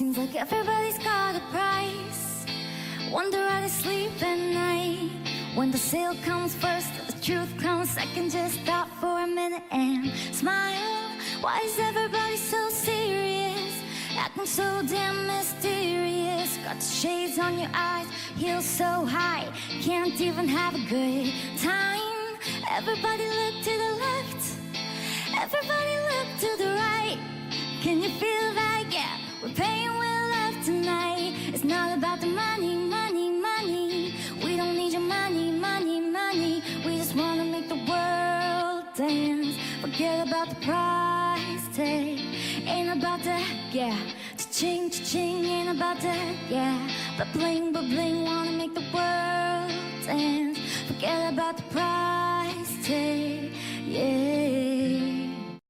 like everybody's got a price. Wonder how they sleep at night. When the sale comes first, the truth comes second. Just stop for a minute and smile. Why is everybody so serious? Acting so damn mysterious. Got the shades on your eyes, heels so high, can't even have a good time. Everybody look to the left, everybody look to the right. Can you feel that? Yeah, we're paying with love tonight. It's not about the money, money, money. We don't need your money, money, money. We just wanna make the world dance. Forget about the price tag. Ain't about that, yeah. Cha-ching, cha-ching, ain't about that, yeah. But bling, but bling, wanna make the world dance. Forget about the price tag.